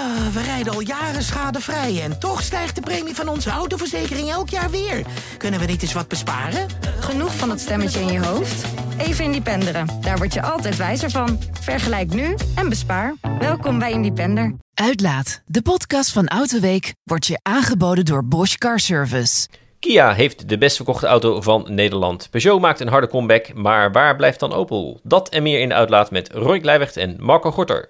Ah, we rijden al jaren schadevrij en toch stijgt de premie van onze autoverzekering elk jaar weer. Kunnen we niet eens wat besparen? Genoeg van dat stemmetje in je hoofd? Even Independeren. Daar word je altijd wijzer van. Vergelijk nu en bespaar. Welkom bij Independer. Uitlaat, de podcast van Autoweek, wordt je aangeboden door Bosch Car Service. Kia heeft de best verkochte auto van Nederland. Peugeot maakt een harde comeback, maar waar blijft dan Opel? Dat en meer in de uitlaat met Roy Glijwegt en Marco Gorter.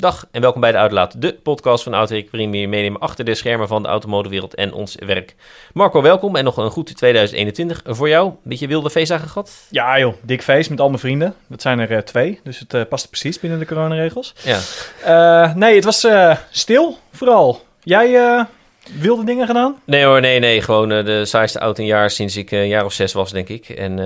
Dag en welkom bij de Uitlaat, de podcast van Autoweek, waarin we je meenemen achter de schermen van de automodewereld en ons werk. Marco, welkom en nog een goed 2021 voor jou. Beetje wilde feestdagen gehad? Ja joh, dik feest met al mijn vrienden. Dat zijn er eh, twee, dus het uh, past precies binnen de coronaregels. Ja. Uh, nee, het was stil vooral. Jij wilde dingen gedaan? Nee hoor, nee, nee. Gewoon de saaiste oud een jaar sinds ik een jaar of zes was, denk ik. En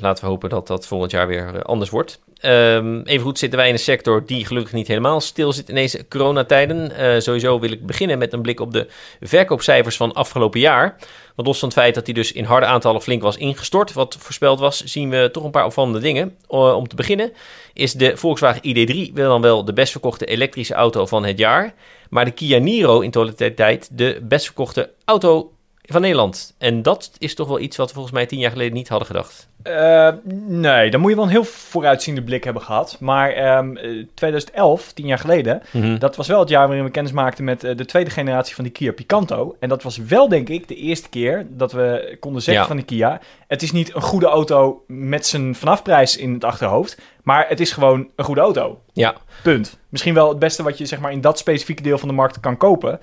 laten we hopen dat dat volgend jaar weer anders wordt. Um, even goed zitten wij in een sector die gelukkig niet helemaal stil zit in deze coronatijden. Uh, sowieso wil ik beginnen met een blik op de verkoopcijfers van afgelopen jaar. Want los van het feit dat die dus in harde aantallen flink was ingestort, wat voorspeld was, zien we toch een paar opvallende dingen. Om te beginnen is de Volkswagen ID3 wel dan wel de best verkochte elektrische auto van het jaar. Maar de Kia Niro in totaliteit de best verkochte auto van Nederland. En dat is toch wel iets wat we volgens mij tien jaar geleden niet hadden gedacht. Uh, nee, dan moet je wel een heel vooruitziende blik hebben gehad. Maar um, 2011, tien jaar geleden, Mhm. dat was wel het jaar waarin we kennis maakten met uh, de tweede generatie van die Kia Picanto. En dat was wel, denk ik, de eerste keer dat we konden zeggen Ja. van de Kia... het is niet een goede auto met zijn vanafprijs in het achterhoofd, maar het is gewoon een goede auto. Ja, Punt. Misschien wel het beste wat je zeg maar, in dat specifieke deel van de markt kan kopen.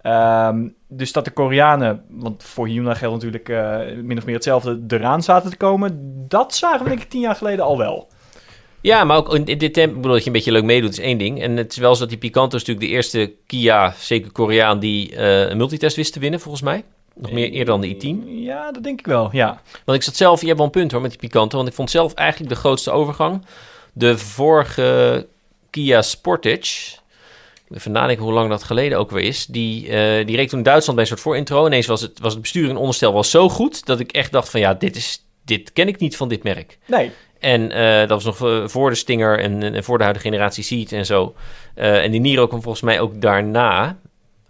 Ehm, dus dat de Koreanen, want voor Hyundai geldt natuurlijk eh, min of meer hetzelfde, eraan zaten te komen. Dat zagen we denk ik tien jaar geleden al wel. Ja, maar ook in dit tempo, ik bedoel dat je een beetje leuk meedoet, is één ding. En het is wel zo dat die Picanto is natuurlijk de eerste Kia, zeker Koreaan, die eh, een multitest wist te winnen, volgens mij. Nog meer eerder dan de i10. Ja, dat denk ik wel, ja. Want ik zat zelf, je hebt wel een punt hoor, met die Picanto. Want ik vond zelf eigenlijk de grootste overgang. De vorige Kia Sportage, even nadenken hoe lang dat geleden ook weer is. Die, eh, die reed toen in Duitsland bij een soort voorintro. Ineens was het, was het bestuur en onderstel wel zo goed, dat ik echt dacht van ja, dit, is, dit ken ik niet van dit merk. Nee, En eh, dat was nog eh, voor de Stinger en, en voor de huidige generatie Seat en zo. En die Niro kwam volgens mij ook daarna.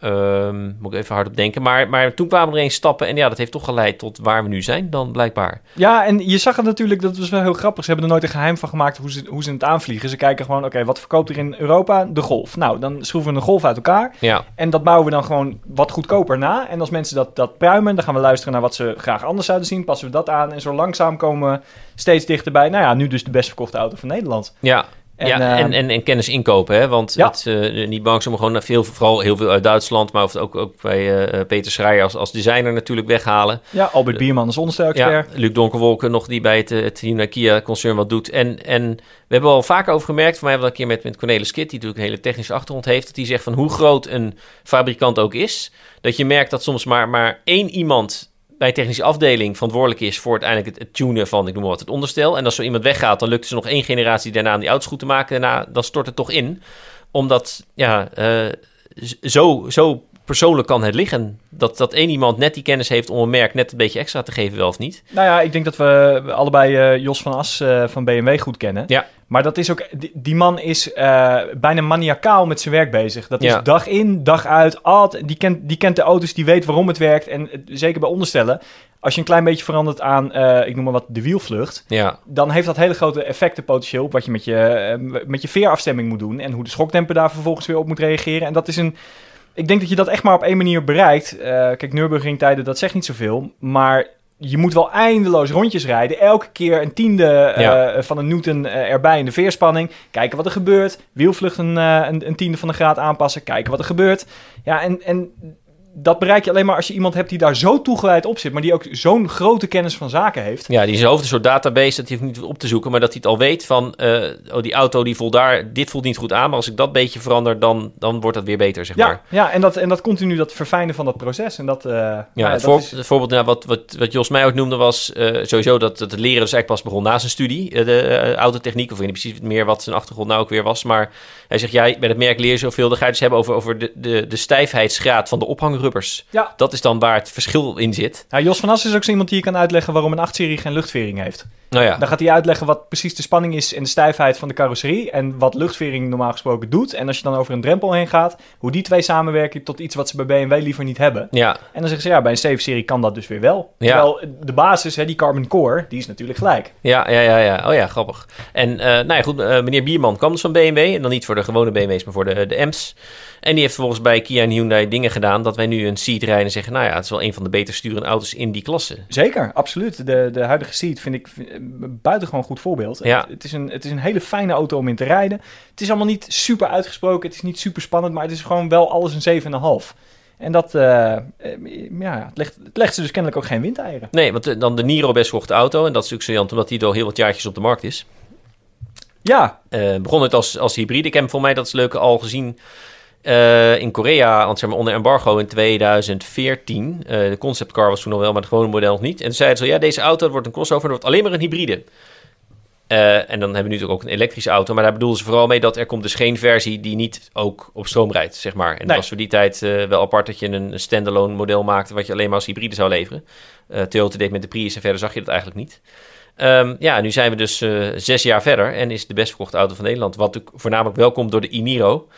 Ehm, moet ik even hard op denken. Maar, maar toen kwamen er eens stappen. En ja, dat heeft toch geleid tot waar we nu zijn dan blijkbaar. Ja, en je zag het natuurlijk, dat was wel heel grappig. Ze hebben er nooit een geheim van gemaakt hoe ze, hoe ze het aanvliegen. Ze kijken gewoon, oké, wat verkoopt er in Europa? De Golf. Nou, dan schroeven we een Golf uit elkaar. Ja, En dat bouwen we dan gewoon wat goedkoper na. En als mensen dat, dat pruimen, dan gaan we luisteren naar wat ze graag anders zouden zien. Passen we dat aan. En zo langzaam komen we steeds dichterbij. Nou ja, nu dus de best verkochte auto van Nederland. ja. En, ja, ehm, en, en, en kennis inkopen, hè? Want Ja. het, eh, niet bang zijn, maar gewoon veel, vooral heel veel uit Duitsland, maar of ook, ook bij eh, Peter Schreier als, als designer natuurlijk weghalen. Ja, Albert Bierman is onderstel-expert. Ja, Luc Donkerwolken nog die bij het, eh, het Hyundai Kia concern wat doet. En, en we hebben al vaker over gemerkt, voor mij hebben we dat een keer met, met Cornelis Kit, die natuurlijk een hele technische achtergrond heeft, dat hij zegt van hoe groot een fabrikant ook is, dat je merkt dat soms maar, maar één iemand bij technische afdeling verantwoordelijk is voor uiteindelijk het, tunen van, ik noem maar wat, het onderstel. En als zo iemand weggaat, dan lukt ze nog één generatie daarna om die auto's goed te maken. Daarna, dan stort het toch in. Omdat, ja, eh, zo, zo persoonlijk kan het liggen. Dat, dat één iemand net die kennis heeft om een merk net een beetje extra te geven, wel of niet. Nou ja, ik denk dat we allebei eh, Jos van As eh, van BMW goed kennen. Ja. Maar dat is ook, die, die man is eh, bijna maniacaal met zijn werk bezig. Dat is Ja. dag in, dag uit. Altijd, die, kent, die kent de auto's, die weet waarom het werkt. En zeker bij onderstellen, als je een klein beetje verandert aan, ik noem maar wat, de wielvlucht. Ja, Dan heeft dat hele grote effecten potentieel op wat je met je, met je veerafstemming moet doen. En hoe de schokdemper daar vervolgens weer op moet reageren. En dat is een... Ik denk dat je dat echt maar op één manier bereikt. Eh, kijk, Nürburgring-tijden, dat zegt niet zoveel. Maar je moet wel eindeloos rondjes rijden. Elke keer een tiende eh, van een newton eh, erbij in de veerspanning. Kijken wat er gebeurt. Wielvlucht een, een, een tiende van de graad aanpassen. Kijken wat er gebeurt. Ja, en, en dat bereik je alleen maar als je iemand hebt die daar zo toegewijd op zit, maar die ook zo'n grote kennis van zaken heeft. Ja, die is hoofd een soort database dat hij hoeft niet op te zoeken, maar dat hij het al weet van, eh, oh, die auto die voelt daar, dit voelt niet goed aan, maar als ik dat beetje verander, dan, dan wordt dat weer beter, zeg Ja, maar. ja en, dat, en dat continu dat verfijnen van dat proces. En dat, eh, Ja, het, dat voor- is- het voorbeeld nou, wat, wat, wat Jos mij ook noemde was eh, sowieso dat, dat het leren dus eigenlijk pas begon na zijn studie, de autotechniek, of ik weet niet precies meer wat zijn achtergrond nou ook weer was, maar hij zegt, ja, bij het merk leer je zoveel, dan ga je het dus hebben over, over de, de, de stijfheidsgraad van de ja. Dat is dan waar het verschil in zit. Nou, Jos van As is ook zo iemand die je kan uitleggen waarom een 8-serie geen luchtvering heeft. Nou ja, Dan gaat hij uitleggen wat precies de spanning is en de stijfheid van de carrosserie. En wat luchtvering normaal gesproken doet. En als je dan over een drempel heen gaat, hoe die twee samenwerken tot iets wat ze bij BMW liever niet hebben. ja, En dan zeggen ze ja, bij een 7-serie kan dat dus weer wel. Ja. Terwijl de basis, hè, die Carbon Core, die is natuurlijk gelijk. Ja, ja, ja, ja. Oh ja, grappig. En eh, nou ja, goed, eh, meneer Bierman kwam dus van BMW. En dan niet voor de gewone BMW's, maar voor de, de M's. En die heeft volgens bij Kia en Hyundai dingen gedaan... dat wij nu een Seat rijden en zeggen... nou ja, het is wel een van de beter sturende auto's in die klasse. Zeker, absoluut. De, de huidige Seat vind ik een buitengewoon goed voorbeeld. Ja. Het, het is een, het is een hele fijne auto om in te rijden. Het is allemaal niet super uitgesproken, het is niet super spannend, maar het is gewoon wel alles een 7,5. En dat, eh, eh, ja, het legt, het legt ze dus kennelijk ook geen windeieren. Nee, want eh, dan de Niro best verkochte auto. En dat is natuurlijk saillant omdat die al heel wat jaartjes op de markt is. Ja, Eh, begon het als, als hybride. Ik heb hem voor mij, dat is leuk, al gezien eh, in Korea, want zeg maar onder embargo in 2014. Eh, de conceptcar was toen al wel, maar het gewone model nog niet. En toen zeiden ze, ja, deze auto wordt een crossover, dat wordt alleen maar een hybride. Eh, en dan hebben we nu natuurlijk ook een elektrische auto, maar daar bedoelden ze vooral mee dat er komt dus geen versie die niet ook op stroom rijdt, zeg maar. En dat Nee. was voor die tijd wel apart dat je een standalone model maakte wat je alleen maar als hybride zou leveren. Toyota deed met de Prius en verder zag je dat eigenlijk niet. Ehm, ja, nu zijn we dus zes jaar verder en is het de best verkochte auto van Nederland. Wat voornamelijk wel komt door de i-Niro.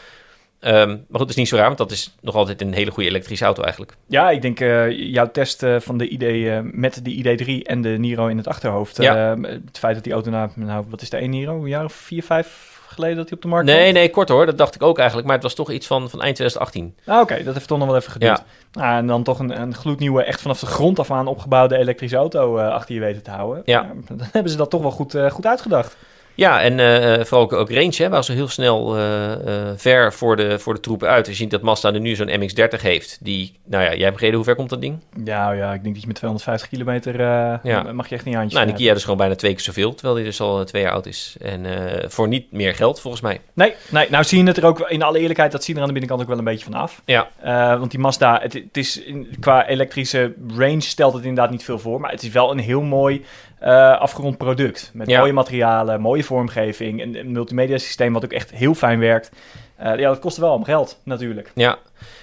Ehm, maar goed, dat is niet zo raar, want dat is nog altijd een hele goede elektrische auto eigenlijk. ja ik denk eh, jouw test eh, van de ID eh, met de ID3 en de Niro in het achterhoofd. Ja. eh, het feit dat die auto, nou, nou wat is de 1 Niro? Een jaar of vier, vijf geleden dat hij op de markt Nee, kwam? nee, kort hoor. Dat dacht ik ook eigenlijk. Maar het was toch iets van, van eind 2018. Ah, Oké, dat heeft toch nog wel even geduurd. Ja. Nou, en dan toch een, een gloednieuwe, echt vanaf de grond af aan opgebouwde elektrische auto achter je weten te houden. Ja. dan hebben ze dat toch wel goed, goed uitgedacht. Ja, en eh, vooral ook, ook range, hè, waar ze heel snel eh, eh, ver voor de, voor de troepen uit. Je ziet dat Mazda er nu zo'n MX-30 heeft. Die, nou ja, jij hebt begrepen hoe ver komt dat ding? Ja, ja, ik denk dat je met 250 kilometer eh, Ja. mag je echt niet handjes Nou, die hebben. Kia dus gewoon bijna twee keer zoveel, terwijl die dus al eh, twee jaar oud is. En eh, voor niet meer geld, volgens mij. Nee, nee, nou zie je het er ook, in alle eerlijkheid, dat zie je er aan de binnenkant ook wel een beetje van af. Ja, Eh, want die Mazda, het, het is in, qua elektrische range stelt het inderdaad niet veel voor. Maar het is wel een heel mooi eh, afgerond product. Met Ja. mooie materialen, mooie vormgeving. Een, een multimedia systeem wat ook echt heel fijn werkt. Eh, ja, dat kost wel om geld, natuurlijk. ja.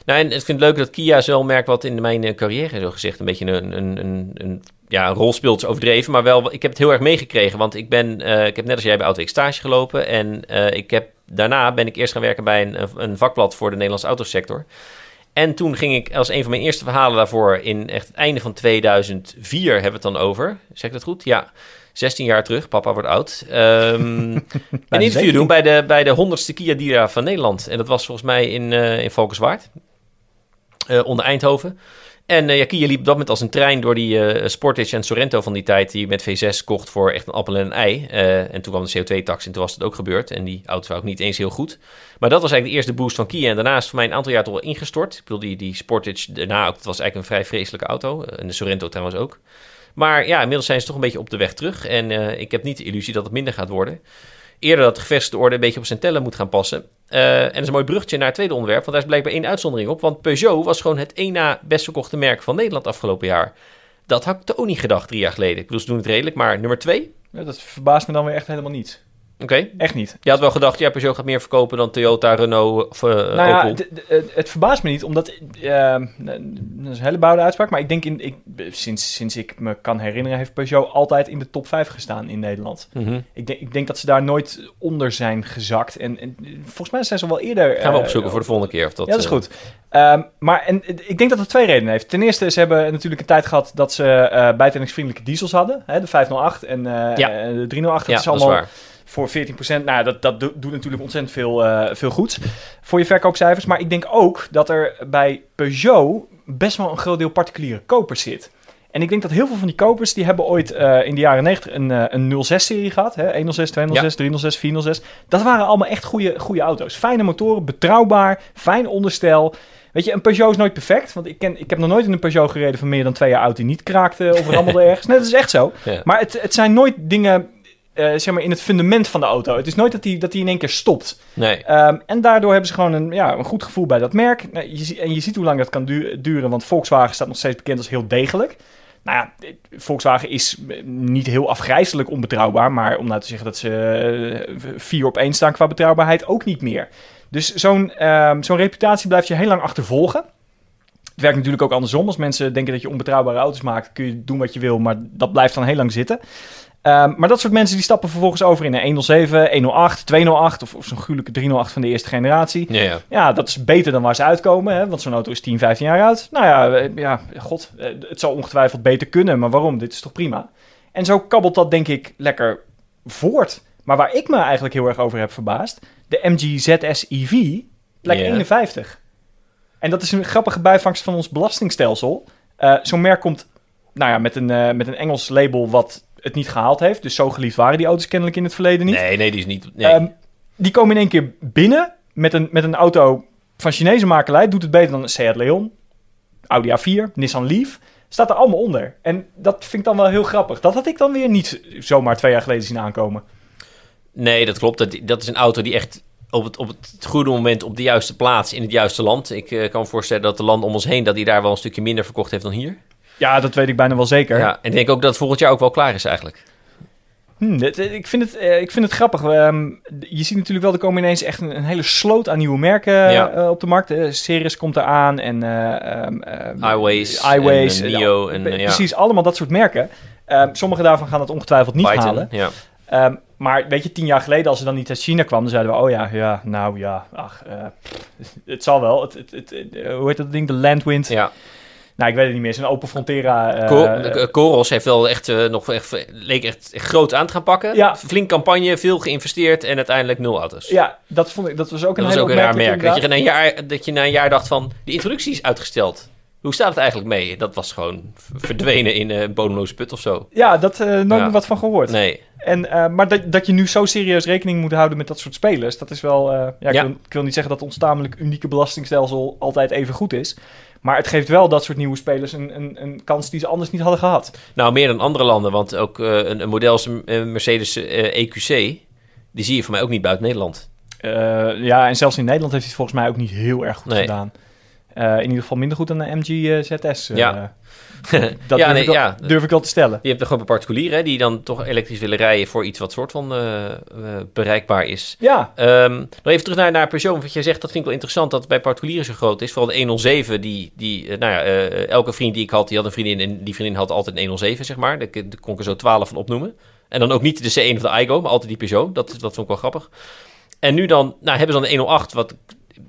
Nou, en ik vind het leuk dat Kia is wel een merk wat in mijn eh, carrière, zo gezegd, een beetje een, een, een, een, ja, een rol speelt, is overdreven. Maar wel, ik heb het heel erg meegekregen, want ik ben, ik heb net als jij bij Autoweek stage gelopen. En ik heb, daarna ben ik eerst gaan werken bij een, een vakblad voor de Nederlandse autosector. En toen ging ik als een van mijn eerste verhalen daarvoor in echt het einde van 2004 hebben we het dan over. Zeg ik dat goed? Ja. 16 jaar terug, papa wordt oud. Ehm, een interview 17. doen bij de, bij de 100ste Kia Dira van Nederland. En dat was volgens mij in, eh in Valkenswaard, eh, onder Eindhoven. En eh, ja, Kia liep op dat moment als een trein door die eh, Sportage en Sorento van die tijd... die met V6 kocht voor echt een appel en een ei. Eh, en toen kwam de CO2-tax en toen was het ook gebeurd. En die auto's waren ook niet eens heel goed. Maar dat was eigenlijk de eerste boost van Kia. En daarna is voor mij een aantal jaar toch wel ingestort. Ik bedoel, die, Sportage daarna ook, het was eigenlijk een vrij vreselijke auto. En de Sorento trouwens ook. Maar ja, inmiddels zijn ze toch een beetje op de weg terug. En ik heb niet de illusie dat het minder gaat worden. Eerder dat de gevestigde orde een beetje op zijn tellen moet gaan passen. Eh, en dat is een mooi bruggetje naar het tweede onderwerp. Want daar is blijkbaar één uitzondering op. Want Peugeot was gewoon het één na best verkochte merk van Nederland afgelopen jaar. Dat had ik ook niet gedacht drie jaar geleden. Ik bedoel, ze doen het redelijk. Maar nummer twee? Dat verbaast me dan weer echt helemaal niet. Oké. Echt niet. Je had wel gedacht, ja, Peugeot gaat meer verkopen dan Toyota, Renault of eh, nou ja, Opel. d- d- het- verbaast me niet, omdat... eh, dat is een hele bouwde uitspraak, maar ik denk... In, ik, sinds, sinds ik me kan herinneren heeft Peugeot altijd in de top 5 gestaan in Nederland. Mhm. Ik denk, ik denk dat ze daar nooit onder zijn gezakt. En, en volgens mij zijn ze wel eerder... Gaan we eh, opzoeken voor de volgende keer. Of dat, ja, dat is eh, goed. Ehm, maar en, ik denk dat het twee redenen heeft. Ten eerste, ze hebben natuurlijk een tijd gehad dat ze eh bijtellingsvriendelijke diesels hadden. Hè, de 508 en eh, Ja. eh, de 308. Dat ja, is dat is allemaal waar. Voor 14%. Nou, dat, dat do- doet natuurlijk ontzettend veel, eh, veel goeds voor je verkoopcijfers. Maar ik denk ook dat er bij Peugeot best wel een groot deel particuliere kopers zit. En ik denk dat heel veel van die kopers, die hebben ooit eh, in de jaren 90 een, eh, een 06-serie gehad. Hè? 106, 206, 306, 406. Dat waren allemaal echt goede, goede auto's. Fijne motoren, betrouwbaar, fijn onderstel. Weet je, een Peugeot is nooit perfect. Want ik, ken, ik heb nog nooit in een Peugeot gereden van meer dan twee jaar oud die niet kraakte of rammelde ergens. Nee, dat is echt zo. Ja. Maar het, het zijn nooit dingen, eh, zeg maar, in het fundament van de auto. Het is nooit dat die, dat die in één keer stopt. Nee. Ehm, en daardoor hebben ze gewoon een, ja, een goed gevoel bij dat merk. Nou, je, en je ziet hoe lang dat kan du- duren, want Volkswagen staat nog steeds bekend als heel degelijk. Nou ja, Volkswagen is eh, niet heel afgrijzelijk onbetrouwbaar, maar om nou te zeggen dat ze eh, vier op één staan qua betrouwbaarheid ook niet meer. Dus zo'n ehm, zo'n reputatie blijft je heel lang achtervolgen. Het werkt natuurlijk ook andersom. Als mensen denken dat je onbetrouwbare auto's maakt, kun je doen wat je wil, maar dat blijft dan heel lang zitten. Ehm, maar dat soort mensen die stappen vervolgens over in een 107, 108, 208 of, of zo'n gruwelijke 308 van de eerste generatie. Ja, ja. Ja, dat is beter dan waar ze uitkomen, hè? want zo'n auto is 10, 15 jaar oud. Nou ja, eh, ja, god, eh, het zou ongetwijfeld beter kunnen, maar waarom? Dit is toch prima? En zo kabbelt dat denk ik lekker voort. Maar waar ik me eigenlijk heel erg over heb verbaasd, de MG ZS EV, Ja. 51. En dat is een grappige bijvangst van ons belastingstelsel. Eh, zo'n merk komt nou ja, met, een, met een Engels label wat het niet gehaald heeft. Dus zo geliefd waren die auto's kennelijk in het verleden niet. Nee, nee, die is niet... Nee. Ehm, die komen in één keer binnen met een, met een auto van Chinese makelij. Doet het beter dan een Seat Leon, Audi A4, Nissan Leaf. Staat er allemaal onder. En dat vind ik dan wel heel grappig. Dat had ik dan weer niet zomaar twee jaar geleden zien aankomen. Nee, dat klopt. Dat, dat is een auto die echt op het, op het goede moment op de juiste plaats in het juiste land. Ik eh, kan me voorstellen dat de landen om ons heen dat hij daar wel een stukje minder verkocht heeft dan hier. Ja, dat weet ik bijna wel zeker. Ja, en ik denk ook dat het volgend jaar ook wel klaar is eigenlijk. Hm, dit- ik, vind het, eh, ik vind het grappig. Ehm, je ziet natuurlijk wel, er komen ineens echt een, een hele sloot aan nieuwe merken Ja. eh, op de markt. Eh Ceres komt eraan en... eh ehm, ehm, iWays iWays, en, eh, eh, en, pre- eh, ja. Precies, allemaal dat soort merken. Sommige daarvan gaan het ongetwijfeld niet Python, halen. Ja. Maar weet je, tien jaar geleden, als ze dan niet uit China kwam, dan zeiden we: Oh ja, ja, nou ja, ach, eh, het zal wel. Het, het, het, eh, hoe heet dat ding? De Landwind. ja. Nou, ik weet het niet meer. Zo'n Open Frontera. eh, Coros heeft wel echt eh, nog echt, leek echt groot aan te gaan pakken. Ja. Flink campagne, veel geïnvesteerd en uiteindelijk nul auto's. ja, dat, vond ik, dat was ook een dat was hele ook een raar merk. Dat je, na een jaar, dat je na een jaar dacht van, de introductie is uitgesteld. Hoe staat het eigenlijk mee? Dat was gewoon verdwenen in een bodemloze put of zo. Ja, dat eh nooit Ja. meer wat van gehoord. Nee. En, maar dat, dat je nu zo serieus rekening moet houden met dat soort spelers, dat is wel. ja, ik. Wil, ik wil niet zeggen dat ons tamelijk unieke belastingstelsel altijd even goed is. Maar het geeft wel dat soort nieuwe spelers een, een, een kans die ze anders niet hadden gehad. Nou, meer dan andere landen, want ook eh, een, een model als een Mercedes eh, EQC, die zie je voor mij ook niet buiten Nederland. Eh, ja, en zelfs in Nederland heeft hij het volgens mij ook niet heel erg goed Nee. gedaan. In ieder geval minder goed dan de MG ZS. Ja. dat Ja, durf, nee, ik wel, ja. durf ik te stellen. Je hebt er gewoon particulieren hè, die dan toch elektrisch willen rijden voor iets wat soort van eh, eh, bereikbaar is. Ja, Ehm nog even terug naar, naar Peugeot. Want jij zegt, dat vind ik wel interessant dat het bij particulieren zo groot is. Vooral de 107, die, die eh, nou ja, elke vriend die ik had, die had een vriendin. En die vriendin had altijd een 107, zeg maar. Daar daar kon ik er zo 12 van opnoemen. En dan ook niet de C1 of de Igo, maar altijd die Peugeot. Dat, dat vond ik wel grappig. En nu dan, nou hebben ze dan een 108, wat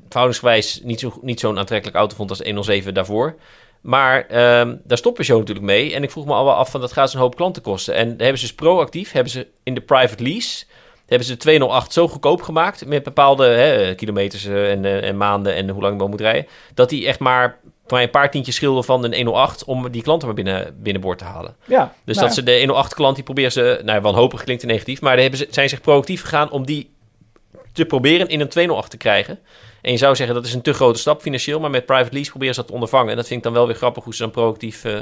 verhoudingsgewijs niet zo'n niet zo'n aantrekkelijke auto vond als de 107 daarvoor. Maar ehm, daar stopt Peugeot natuurlijk mee. En ik vroeg me al wel af van dat gaat ze een hoop klanten kosten. En hebben ze dus proactief, hebben ze in de private lease, hebben ze de 208 zo goedkoop gemaakt met bepaalde hè, kilometers eh, en, eh, en maanden en hoe lang je wel moet rijden. Dat die echt maar mij een paar tientjes schilden van een 108 om die klanten maar binnen, binnenboord te halen. ja. Dus Nou dat ze de 108 klant, die proberen ze, nou wanhopig klinkt het negatief, maar daar hebben ze, zijn zich proactief gegaan om die te proberen in een 208 te krijgen. En je zou zeggen dat is een te grote stap financieel, maar met private lease proberen ze dat te ondervangen. En dat vind ik dan wel weer grappig hoe ze dan proactief eh,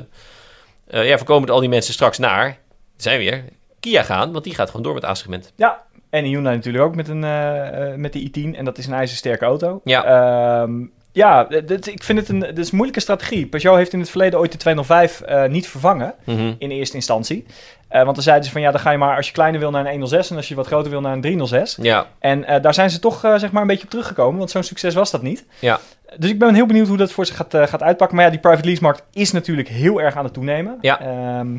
eh, ja, voorkomen dat al die mensen straks naar, zijn we weer, Kia gaan, want die gaat gewoon door met A-segment. Ja, en Hyundai natuurlijk ook met, een, eh, met de i10. En dat is een ijzersterke auto. Ja. Ehm, ja, dit, ik vind het een, dit is een moeilijke strategie. Peugeot heeft in het verleden ooit de 205 eh, niet vervangen. Mhm. in eerste instantie. Eh, want dan zeiden ze van ja, dan ga je maar als je kleiner wil naar een 106 en als je wat groter wil naar een 306. Ja, En eh, daar zijn ze toch zeg maar een beetje op teruggekomen, want zo'n succes was dat niet. Ja. Dus ik ben heel benieuwd hoe dat voor ze gaat, gaat uitpakken. Maar ja, die private lease markt is natuurlijk heel erg aan het toenemen. Ja. Ehm,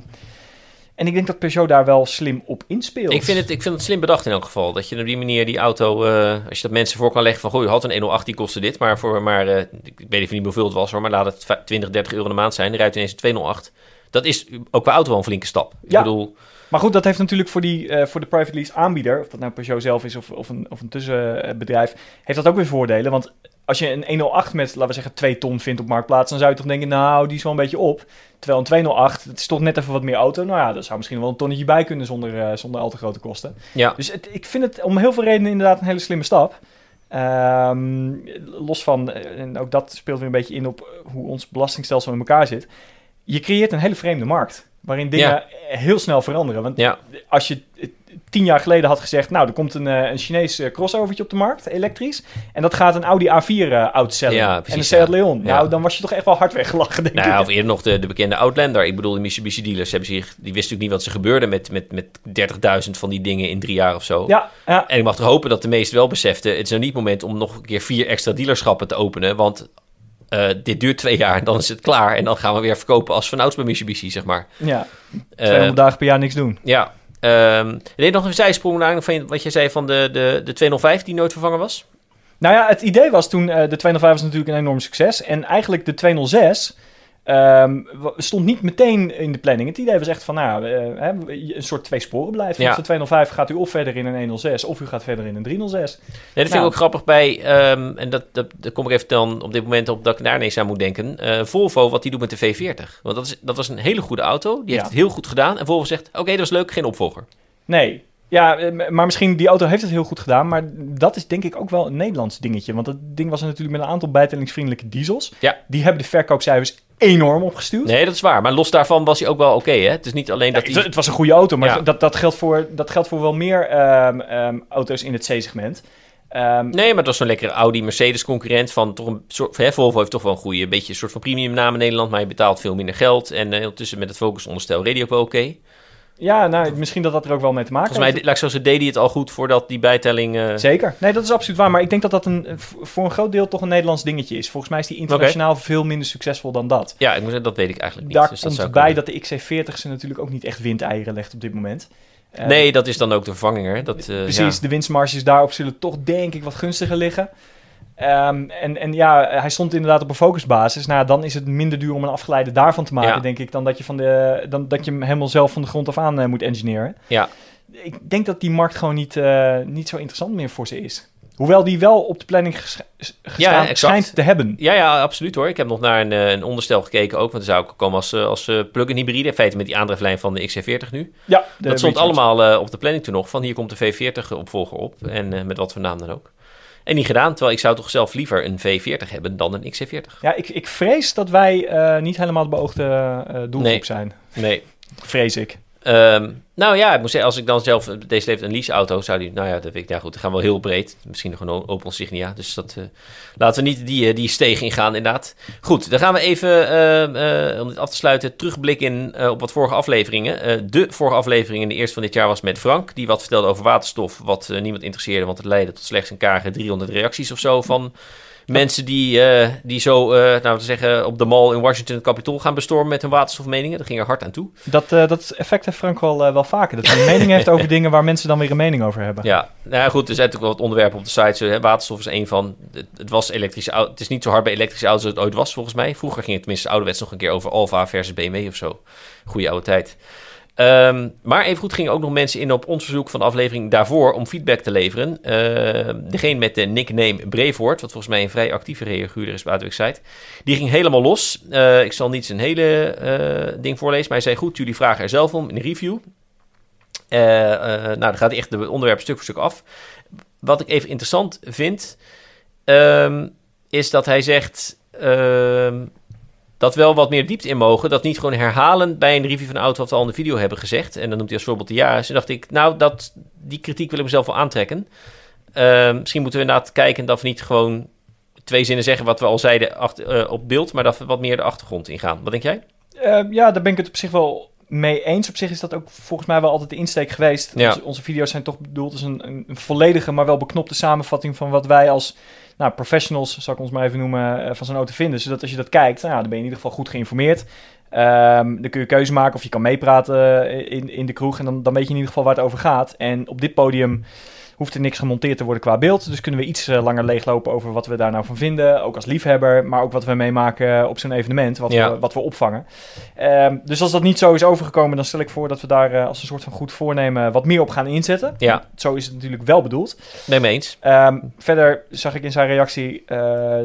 en ik denk dat Peugeot daar wel slim op inspeelt. Ik vind, het, ik vind het slim bedacht in elk geval. Dat je op die manier die auto, eh, als je dat mensen voor kan leggen van... Goh, je had een 108, die kostte dit. Maar voor maar, eh, ik weet even niet hoeveel het was hoor. Maar laat het va- 20, 30 euro in de maand zijn. Dan rijdt ineens een 208. Dat is ook qua auto wel een flinke stap. Ja. Ik bedoel, Maar goed, dat heeft natuurlijk voor, die, eh, voor de private lease aanbieder, of dat nou Peugeot zelf is of, of een, of een tussenbedrijf, heeft dat ook weer voordelen. Want als je een 108 met, laten we zeggen, 2 ton vindt op Marktplaats, dan zou je toch denken, nou, die is wel een beetje op. Terwijl een 208, dat is toch net even wat meer auto. Nou ja, daar zou misschien wel een tonnetje bij kunnen zonder, eh, zonder al te grote kosten. ja. Dus het, ik vind het om heel veel redenen inderdaad een hele slimme stap. Ehm, los van, eh, en ook dat speelt weer een beetje in op hoe ons belastingstelsel in elkaar zit. Je creëert een hele vreemde markt. Waarin dingen Ja. heel snel veranderen. Want Ja, als je eh, tien jaar geleden had gezegd... nou, er komt een, eh, een Chinees eh, crossovertje op de markt, elektrisch... en dat gaat een Audi A4 eh outstellen. Ja, en een Seat. Leon. Nou, dan was je toch echt wel hard weggelachen, denk nou, ja, ik. of eerder nog de, de bekende Outlander. Ik bedoel, de Mitsubishi dealers hebben zich, die wisten natuurlijk niet wat ze gebeurde met, met, met 30.000 van die dingen in drie jaar of zo. Ja, ja, En ik mag toch hopen dat de meesten wel beseften, het is nou niet het moment om nog een keer vier extra dealerschappen te openen, want dit duurt twee jaar en dan is het klaar en dan gaan we weer verkopen als vanouds bij Mitsubishi, zeg maar. ja. Eh, 200 dagen per jaar niks doen. ja. Ehm ik deed nog een zijsprong naar van wat je zei van de, de, de 205 die nooit vervangen was. Nou ja, het idee was toen, eh, de 205 was natuurlijk een enorm succes. En eigenlijk de 206 wa- stond niet meteen in de planning. Het idee was echt van, nou, eh, een soort twee sporen blijven. Ja. Als de 205 gaat u of verder in een 106, of u gaat verder in een 306. Nee, dat vind Nou. ik ook grappig bij, ehm, en dat, dat, daar kom ik even dan op dit moment op dat ik daar ineens aan moet denken. Eh, Volvo, wat die doet met de V40. Want dat, is, dat was een hele goede auto, die Ja. heeft het heel goed gedaan. En Volvo zegt, oké, dat is leuk, geen opvolger. Nee. Ja, maar misschien die auto heeft het heel goed gedaan. Maar dat is denk ik ook wel een Nederlands dingetje. Want dat ding was natuurlijk met een aantal bijtellingsvriendelijke diesels. Ja. Die hebben de verkoopcijfers enorm opgestuurd. Nee, dat is waar. Maar los daarvan was hij ook wel oké, hè? Het is niet alleen dat het, hij... het was een goede auto, maar Ja. dat, dat, geldt voor, dat geldt voor wel meer ehm, ehm, auto's in het C-segment. Ehm, Nee, maar het was zo'n lekkere Audi-Mercedes-concurrent van toch een soort... Hè, Volvo heeft toch wel een goede, een beetje een soort van premium naam in Nederland, maar je betaalt veel minder geld. En eh, ondertussen met het focusonderstel hij ook wel oké. Ja, nou, misschien dat dat er ook wel mee te maken Volgens mij, ik zo zeggen, deed hij het al goed voordat die bijtelling... eh, Zeker. Nee, dat is absoluut waar. Maar ik denk dat dat een, v- voor een groot deel toch een Nederlands dingetje is. Volgens mij is die internationaal veel minder succesvol dan dat. Ja, ik moet zeggen, dat weet ik eigenlijk niet. Daar dus dat komt zou bij kunnen. dat de XC40 ze natuurlijk ook niet echt windeieren legt op dit moment. Eh, Nee, dat is dan ook de vervanger. hè. Dat, eh, Precies, ja. de winstmarges daarop zullen toch denk ik wat gunstiger liggen. Ehm, en, en ja, hij stond inderdaad op een focusbasis. Nou, dan is het minder duur om een afgeleide daarvan te maken, Ja. denk ik, dan dat je, van de, dan dat je hem helemaal zelf van de grond af aan eh, moet engineeren. Ja. Ik denk dat die markt gewoon niet, eh, niet zo interessant meer voor ze is. Hoewel die wel op de planning ges- gestaan exact. schijnt te hebben. Ja, ja, absoluut hoor. Ik heb nog naar een, eh, een onderstel gekeken ook. Want er zou ook komen als, als plug-in hybride. In feite met die aandrijflijn van de XC40 nu. Ja, dat stond allemaal op de planning toen nog. Van hier komt de V40 opvolger op. En met wat voor naam dan ook. En niet gedaan. Terwijl ik zou toch zelf liever een V40 hebben dan een XC40. Ja, ik, ik vrees dat wij eh, niet helemaal de beoogde eh, doelgroep Nee. zijn. Nee. Vrees ik. Ehm, nou ja, ik zeggen, als ik dan zelf deze leeft een leaseauto zou die, nou ja, dat weet ik, ja goed, dan gaan we wel heel breed, misschien nog een Opel Signia, dus dat, eh, laten we niet die, eh, die steeg ingaan inderdaad. Goed, dan gaan we even, eh, eh, om dit af te sluiten, terugblikken eh, op wat vorige afleveringen. De vorige aflevering in de eerste van dit jaar was met Frank, die wat vertelde over waterstof, wat niemand interesseerde, want het leidde tot slechts een karige 300 reacties of zo van... Mensen die, eh, die zo, eh nou te zeggen, op de mall in Washington het kapitool gaan bestormen met hun waterstofmeningen. Dat ging er hard aan toe. Dat, eh, dat effect heeft Frank wel, eh, wel vaker. Dat hij een mening heeft over dingen waar mensen dan weer een mening over hebben. Ja, nou ja, goed, er zijn natuurlijk wel wat onderwerpen op de site. Zo, hè, waterstof is één van. Het, het was elektrische Het is niet zo hard bij elektrische auto's als het ooit was, volgens mij. Vroeger ging het tenminste ouderwets nog een keer over Alfa versus BMW of zo. Goeie oude tijd. Ehm, maar evengoed gingen ook nog mensen in op ons verzoek van de aflevering daarvoor om feedback te leveren. Ehm, degene met de nickname Brevoort, wat volgens mij een vrij actieve reaguurder is op de die ging helemaal los. Eh, ik zal niet zijn hele eh, ding voorlezen, maar hij zei goed, jullie vragen er zelf om in de review. Eh, nou, dan gaat echt de onderwerp stuk voor stuk af. Wat ik even interessant vind, ehm, is dat hij zegt dat wel wat meer diepte in mogen. Dat niet gewoon herhalen bij een review van een auto wat we al in de video hebben gezegd. En dan noemt hij als voorbeeld de Yaris. En dacht ik, nou, dat, die kritiek wil ik mezelf wel aantrekken. Ehm, misschien moeten we inderdaad kijken dat we niet gewoon twee zinnen zeggen wat we al zeiden achter, eh, op beeld, maar dat we wat meer de achtergrond ingaan. Wat denk jij? Eh, ja, daar ben ik het op zich wel mee eens. Op zich is dat ook volgens mij wel altijd de insteek geweest. Ja. Onze, onze video's zijn toch bedoeld als een, een volledige, maar wel beknopte samenvatting van wat wij als nou, professionals, zal ik ons maar even noemen, eh, van zo'n auto vinden. Zodat als je dat kijkt, nou, dan ben je in ieder geval goed geïnformeerd. Ehm, dan kun je keuze maken of je kan meepraten eh, in, in de kroeg. En dan, dan weet je in ieder geval waar het over gaat. En op dit podium hoeft er niks gemonteerd te worden qua beeld. Dus kunnen we iets eh, langer leeglopen over wat we daar nou van vinden. Ook als liefhebber, maar ook wat we meemaken op zo'n evenement. Wat, Ja. we, wat we opvangen. Ehm, dus als dat niet zo is overgekomen, dan stel ik voor dat we daar eh, als een soort van goed voornemen wat meer op gaan inzetten. Ja. Zo is het natuurlijk wel bedoeld. Ben je mee eens? Ehm, verder zag ik in zijn reactie eh,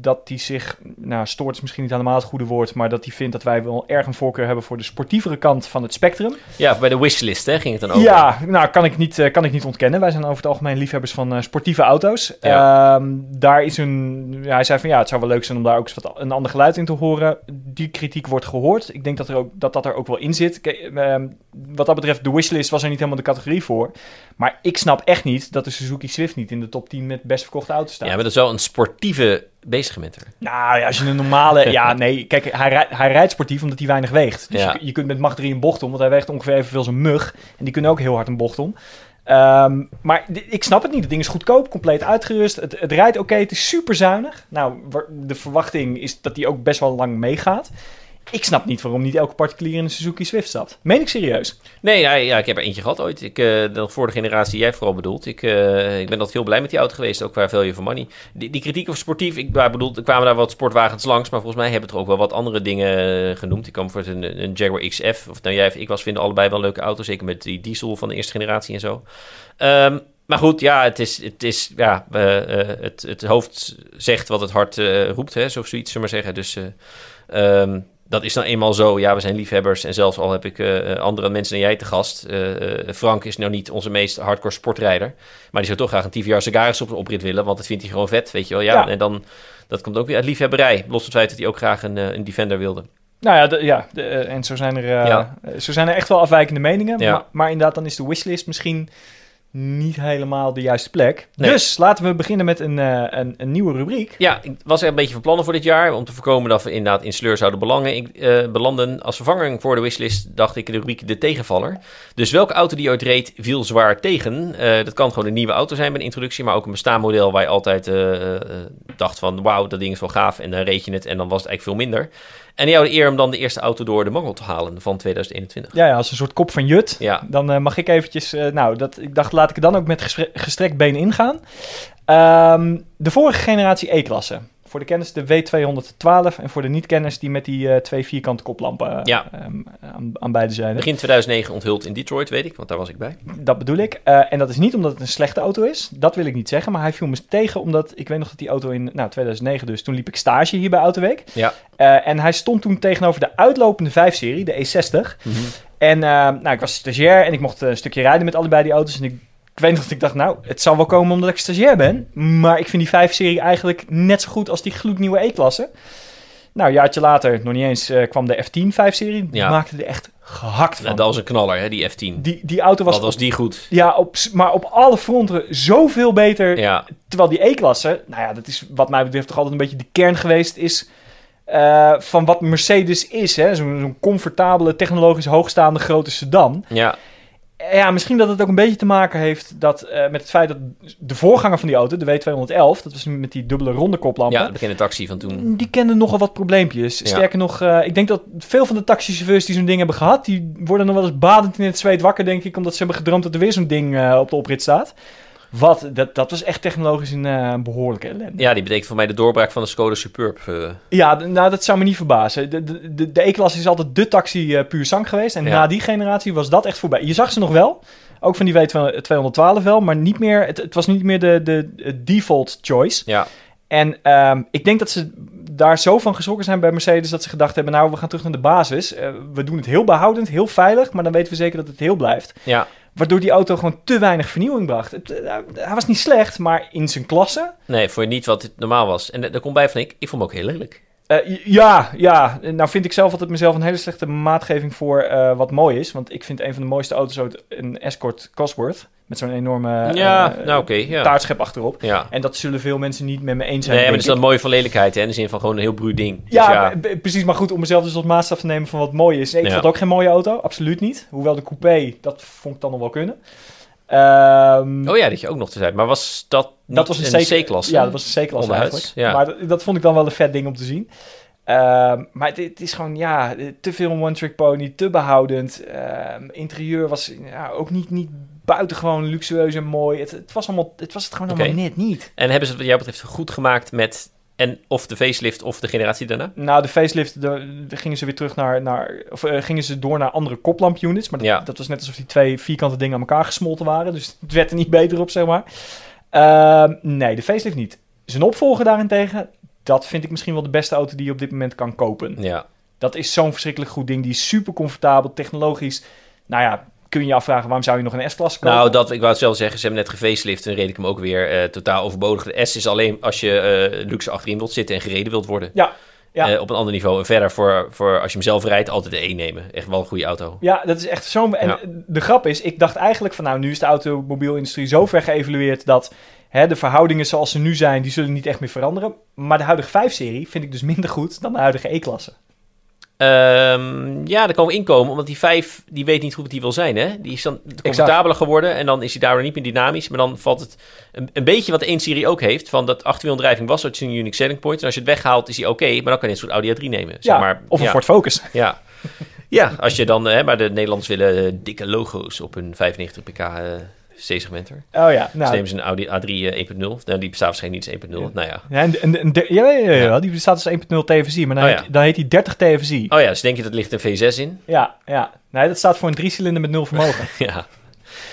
dat hij zich, nou stoort is misschien niet helemaal het goede woord, maar dat hij vindt dat wij wel erg een voorkeur hebben voor de sportievere kant van het spectrum. Ja, bij de wishlist hè, ging het dan over. Ja, nou kan ik niet, eh, kan ik niet ontkennen. Wij Wij zijn over het algemeen liefhebbers van eh, sportieve auto's. Ja. Ehm, daar is een... Ja, hij zei van ja, het zou wel leuk zijn om daar ook eens wat een ander geluid in te horen. Die kritiek wordt gehoord. Ik denk dat er ook, dat, dat er ook wel in zit. Ehm, wat dat betreft, de wishlist was er niet helemaal de categorie voor. Maar ik snap echt niet dat de Suzuki Swift niet in de top 10 met best verkochte auto's staat. Ja, maar dat is wel een sportieve bezigmenter. Nou ja, als je een normale... ja, nee, kijk, hij, hij rijdt sportief omdat hij weinig weegt. Dus Ja. je, je kunt met Mach 3 een bocht om, want hij weegt ongeveer evenveel als een mug. En die kunnen ook heel hard een bocht om. Ehm, maar ik snap het niet. Het ding is goedkoop, compleet uitgerust. Het, het rijdt oké, het is super zuinig. Nou, de verwachting is dat hij ook best wel lang meegaat. Ik snap niet waarom niet elke particulier in een Suzuki Swift stapt. Meen ik serieus. Nee, ja, ik heb er eentje gehad ooit. Ik, eh de generatie jij vooral bedoelt. Ik, eh, ik ben altijd heel blij met die auto geweest, ook qua value for money. Die, die kritiek over sportief, ik bedoel, er kwamen daar wat sportwagens langs, maar volgens mij hebben er ook wel wat andere dingen eh, genoemd. Ik kwam voor een, een Jaguar XF, of nou jij ik was, vinden allebei wel leuke auto's, zeker met die diesel van de eerste generatie en zo. Ehm, maar goed, ja, het is, het is ja, het, het hoofd zegt wat het hart roept, hè, zo zoiets, zullen maar zeggen. Dus eh, ehm, dat is nou eenmaal zo. Ja, we zijn liefhebbers. En zelfs al heb ik eh, andere mensen dan jij te gast. eh, eh, Frank is nou niet onze meest hardcore sportrijder. Maar die zou toch graag een TVR Sagaris op een oprit willen. Want dat vindt hij gewoon vet, weet je wel. Ja, Ja. en dan... Dat komt ook weer uit liefhebberij. Los van het feit dat hij ook graag een, eh, een Defender wilde. Nou ja, de- ja de- eh, en zo zijn, er, eh, Ja. eh, zo zijn er echt wel afwijkende meningen. Maar inderdaad, dan is de wishlist misschien niet helemaal de juiste plek. Nee. Dus laten we beginnen met een, eh, een, een nieuwe rubriek. Ja, ik was er een beetje van plannen voor dit jaar. Om te voorkomen dat we inderdaad in sleur zouden belangen, eh, belanden. Als vervanging voor de wishlist dacht ik de rubriek de tegenvaller. Dus welke auto die ooit reed viel zwaar tegen. Eh, dat kan gewoon een nieuwe auto zijn bij een introductie. Maar ook een bestaand model waar je altijd dacht van... Wauw, dat ding is wel gaaf. En dan reed je het en dan was het eigenlijk veel minder. En die hadden eer om dan de eerste auto door de mangel te halen van 2021. Ja, ja, als een soort kop van Jut. Ja, Dan eh, mag ik eventjes... eh, nou, dat, ik dacht, laat ik dan ook met gestrekt been ingaan. Ehm, de vorige generatie E-klasse. Voor de kenners de W212 en voor de niet-kenners die met die eh, twee vierkante koplampen eh, Ja. ehm, aan, aan beide zijden. begin 2009 onthuld in Detroit, weet ik. Want daar was ik bij. Dat bedoel ik. Eh, en dat is niet omdat het een slechte auto is. Dat wil ik niet zeggen. Maar hij viel me tegen omdat... Ik weet nog dat die auto in nou, 2009 dus... Toen liep ik stage hier bij Autoweek. Ja. En hij stond toen tegenover de uitlopende 5-serie, de E60. En eh, nou, ik was stagiair en ik mocht een stukje rijden met allebei die auto's. En ik, ik weet nog dat ik dacht, nou, het zal wel komen omdat ik stagiair ben. Maar ik vind die 5-serie eigenlijk net zo goed als die gloednieuwe E-klasse. Nou, een jaartje later, nog niet eens, eh, kwam de F10 5-serie. Die Ja. maakte er echt gehakt van. Nou, dat was een knaller, hè, die F10. Die, die auto was, Wat was die goed? ja, op, maar op alle fronten zoveel beter. Ja, Terwijl die E-klasse, nou ja, dat is wat mij betreft toch altijd een beetje de kern geweest, is eh, van wat Mercedes is. hè. Zo'n zo'n comfortabele, technologisch hoogstaande grote sedan. ja. Ja, misschien dat het ook een beetje te maken heeft dat, eh, met het feit dat de voorganger van die auto, de W211, dat was met die dubbele ronde koplampen, ja de bekende taxi van toen. die kenden nogal wat probleempjes. Ja. Sterker nog, eh, ik denk dat veel van de taxichauffeurs die zo'n ding hebben gehad, die worden nog wel eens badend in het zweet wakker, denk ik, omdat ze hebben gedroomd dat er weer zo'n ding eh, op de oprit staat. Wat, dat, dat was echt technologisch een eh, behoorlijke ellende. Ja, die betekent voor mij de doorbraak van de Skoda Superb. eh. Ja, nou, dat zou me niet verbazen. De, de, de, E-klasse is altijd de taxi eh, puur zang geweest. En Ja. na die generatie was dat echt voorbij. Je zag ze nog wel. Ook van die W212 wel. Maar niet meer, het, het was niet meer de, de, de default choice. ja, En ehm, ik denk dat ze daar zo van geschrokken zijn bij Mercedes... dat ze gedacht hebben, nou, we gaan terug naar de basis. We doen het heel behoudend, heel veilig... maar dan weten we zeker dat het heel blijft. ja. Waardoor die auto gewoon te weinig vernieuwing bracht. Het, eh, hij was niet slecht, maar in zijn klasse... Nee, voor niet wat het normaal was. En daar komt bij van ik, ik vond hem ook heel lelijk. Eh, ja, ja. Nou vind ik zelf altijd mezelf een hele slechte maatgeving voor eh, wat mooi is. Want ik vind een van de mooiste auto's ooit een Escort Cosworth. Met zo'n enorme ja, eh, nou ja. taartschep achterop. Ja. En dat zullen veel mensen niet met me eens zijn. Nee, maar dat is dan ik. mooi van lelijkheid, hè? In de zin van gewoon een heel bruut ding. Dus ja, ja, b- b- precies. Maar goed, om mezelf dus tot maatstaf te nemen van wat mooi is. Nee, ik Ja. vond het ook geen mooie auto. Absoluut niet. Hoewel de coupé, dat vond ik dan nog wel kunnen. Ehm, Oh ja, dat je ook nog te zijn. Maar was dat niet dat was een, C- C-klasse? Ja, dat was een C-klasse Onderhuids, eigenlijk. ja. Maar dat, dat vond ik dan wel een vet ding om te zien. Ehm, maar het, het is gewoon, ja, te veel one-trick pony, te behoudend. Ehm, interieur was ja, ook niet, niet buitengewoon luxueus en mooi. Het, het was, allemaal, het was het gewoon allemaal net niet. En hebben ze het wat jou betreft goed gemaakt met en of de facelift of de generatie daarna? Nou, de facelift, de, de gingen ze weer terug naar, naar of eh, gingen ze door naar andere koplampunits. Maar dat, Ja. dat was net alsof die twee vierkante dingen aan elkaar gesmolten waren. Dus het werd er niet beter op, zeg maar. Ehm, nee, de facelift niet. Zijn opvolger daarentegen, dat vind ik misschien wel de beste auto die je op dit moment kan kopen. Ja, Dat is zo'n verschrikkelijk goed ding. Die is super comfortabel, technologisch. Nou ja, kun je je afvragen, waarom zou je nog een S-klasse kopen? Nou, dat, ik wou het zelf zeggen, ze hebben net gefacelift en reed ik hem ook weer eh, totaal overbodig. De S is alleen als je eh, luxe achterin wilt zitten en gereden wilt worden. ja, ja. Eh, op een ander niveau. En verder, voor, voor als je hem zelf rijdt, altijd de E nemen. Echt wel een goede auto. Ja, dat is echt zo. En Ja. de grap is, ik dacht eigenlijk van nou, nu is de automobielindustrie zo ver geëvalueerd dat hè, de verhoudingen zoals ze nu zijn, die zullen niet echt meer veranderen. Maar de huidige 5-serie vind ik dus minder goed dan de huidige E-klasse. Ehm, ja, daar komen we inkomen, omdat die 5, die weet niet goed wat die wil zijn. Hè? Die is dan comfortabeler geworden en dan is hij daardoor niet meer dynamisch. Maar dan valt het een, een beetje wat de 1-serie ook heeft, van dat achterwieldrijving was dat is een unique selling point. En als je het weghaalt, is hij oké, maar dan kan je net soort Audi A3 nemen. Zeg Ja, maar, of een ja, Ford Focus. Ja. ja, als je dan, hè, maar de Nederlanders willen eh, dikke logo's op hun 95 pk eh, C-segmenter. Oh ja, Dus nou. nemen ze een Audi A3 eh, 1.0. Nou, die bestaat waarschijnlijk niet eens 1.0. Nou ja. Ja, en, en, en de- ja, ja, ja, ja, Ja. die bestaat als 1.0 TFSI, maar dan, Oh heet, ja. dan heet die 30 TFSI. Oh ja, dus denk je dat ligt een V6 in? Ja, ja. Nee, dat staat voor een driecilinder met nul vermogen. ja.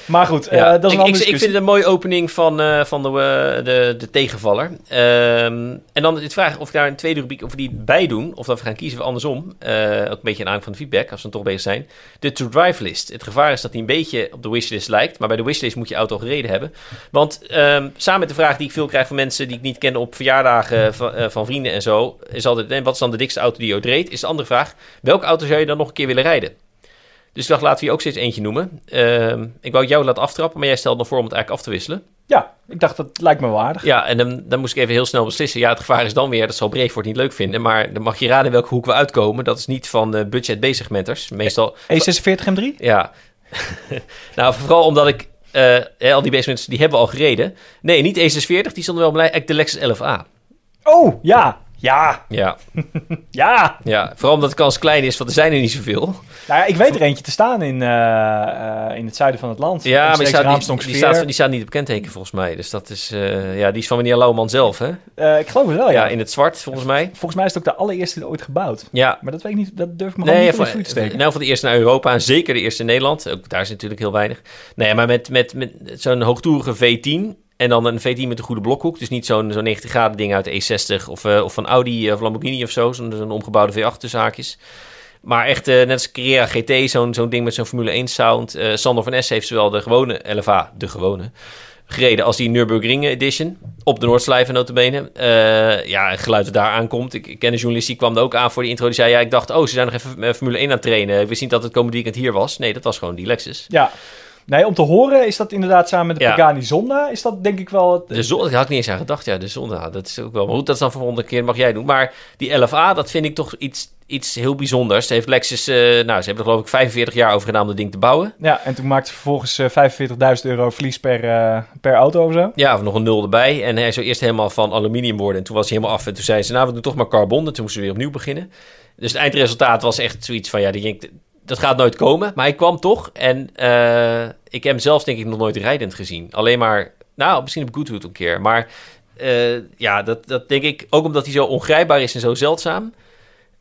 Maar goed, Ja, eh, dat is een ik, ik, ik vind het een mooie opening van, eh, van de, eh, de, de tegenvaller. Ehm, en dan het vraag of ik daar een tweede rubriek over die bij doen. Of dat we gaan kiezen of andersom. Ook een beetje een aandacht van de feedback, als we dan toch bezig zijn. De to-drive list. Het gevaar is dat die een beetje op de wishlist lijkt. Maar bij de wishlist moet je auto al gereden hebben. Want ehm, samen met de vraag die ik veel krijg van mensen die ik niet ken op verjaardagen van, van vrienden en zo. Is altijd, en wat is dan de dikste auto die je ooit reed? Is de andere vraag, welke auto zou je dan nog een keer willen rijden? Dus ik dacht, laten we je ook steeds eentje noemen. Ehm, ik wou jou laten aftrappen, maar jij stelde nog voor om het eigenlijk af te wisselen. Ja, ik dacht dat lijkt me wel aardig. Ja, en dan, dan moest ik even heel snel beslissen. Ja, het gevaar is dan weer, dat zal Brevoort niet leuk vinden. Maar dan mag je raden welke hoek we uitkomen. Dat is niet van eh budget B-segmenters. Meestal, E46 M3? ja. nou, vooral omdat ik, eh, al die B-segmenters, die hebben we al gereden. Nee, niet E46, die stonden wel blij. De Lexus 11A. Oh, ja. Ja, Ja, ja. ja, vooral omdat de kans klein is, want er zijn er niet zoveel. Nou ja, ik weet er eentje te staan in, eh, eh, in het zuiden van het land. Ja, maar die staat, die, Raamsdonksveer. die, staat, die staat niet op kenteken volgens mij. Dus dat is, eh, ja, die is van meneer Lauwman zelf, hè? Ik geloof het wel, ja. Ja, in het zwart volgens mij. Volgens mij is het ook de allereerste ooit gebouwd. Ja, Maar dat weet ik niet, dat durf ik me gewoon Nee, niet van, de te steken. nou van de eerste naar Europa en zeker de eerste in Nederland. Ook daar is natuurlijk heel weinig. Nee, maar met, met, met zo'n hoogtoerige V10 en dan een V10 met een goede blokhoek. Dus niet zo'n zo'n 90 graden ding uit de E60 of, of van Audi of Lamborghini of zo. Zo'n omgebouwde V8 tussen haakjes. Maar echt, eh, net als Carrera GT, zo'n zo'n ding met zo'n Formule 1 sound. Eh Sander van S heeft zowel de gewone LFA, de gewone, gereden als die Nürburgring Edition. Op de Noordslijven notabene. Eh ja, geluid dat daar aankomt. Ik, ik ken een journalist die kwam er ook aan voor die intro. Die zei, ja, ik dacht, oh, ze zijn nog even Formule 1 aan het trainen. Ik wist niet dat het komende weekend hier was. Nee, dat was gewoon die Lexus. Ja. Nee, om te horen is dat inderdaad samen met de Ja. Pagani Zonda, is dat denk ik wel... Het, De zon, daar had ik niet eens aan gedacht. Ja, de zon, ja, dat is ook wel... Maar goed, dat is dan voor de volgende keer, mag jij doen. Maar die LFA, dat vind ik toch iets, iets heel bijzonders. Ze heeft Lexus, eh, nou, ze hebben er geloof ik 45 jaar over gedaan om dat ding te bouwen. Ja, en toen maakte ze vervolgens eh, 45.000 euro verlies per, eh, per auto of zo. Ja, of nog een nul erbij. En hij zou eerst helemaal van aluminium worden. En toen was hij helemaal af. En toen zei ze, nou, we doen toch maar carbon. En toen moesten we weer opnieuw beginnen. Dus het eindresultaat was echt zoiets van, ja, die denk, dat gaat nooit komen. Maar hij kwam toch. En eh, ik heb hem zelfs denk ik nog nooit rijdend gezien. Alleen maar, nou, misschien op Goodwood een keer. Maar eh, ja, dat, dat denk ik, ook omdat hij zo ongrijpbaar is en zo zeldzaam.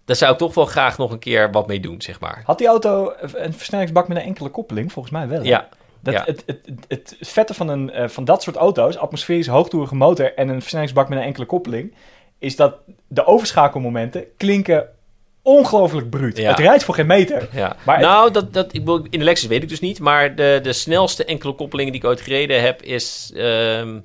Daar zou ik toch wel graag nog een keer wat mee doen, zeg maar. Had die auto een versnellingsbak met een enkele koppeling? Volgens mij wel. hè? Ja, Dat, ja. het, het, het, het vette van, een, eh, van dat soort auto's, atmosferische hoogtoerige motor en een versnellingsbak met een enkele koppeling, is dat de overschakelmomenten klinken ongelooflijk bruut. Ja. Het rijdt voor geen meter. Ja. Maar het- nou, dat, dat, ik, in de Lexus weet ik dus niet. Maar de, de snelste enkele koppelingen die ik ooit gereden heb, is... ehm,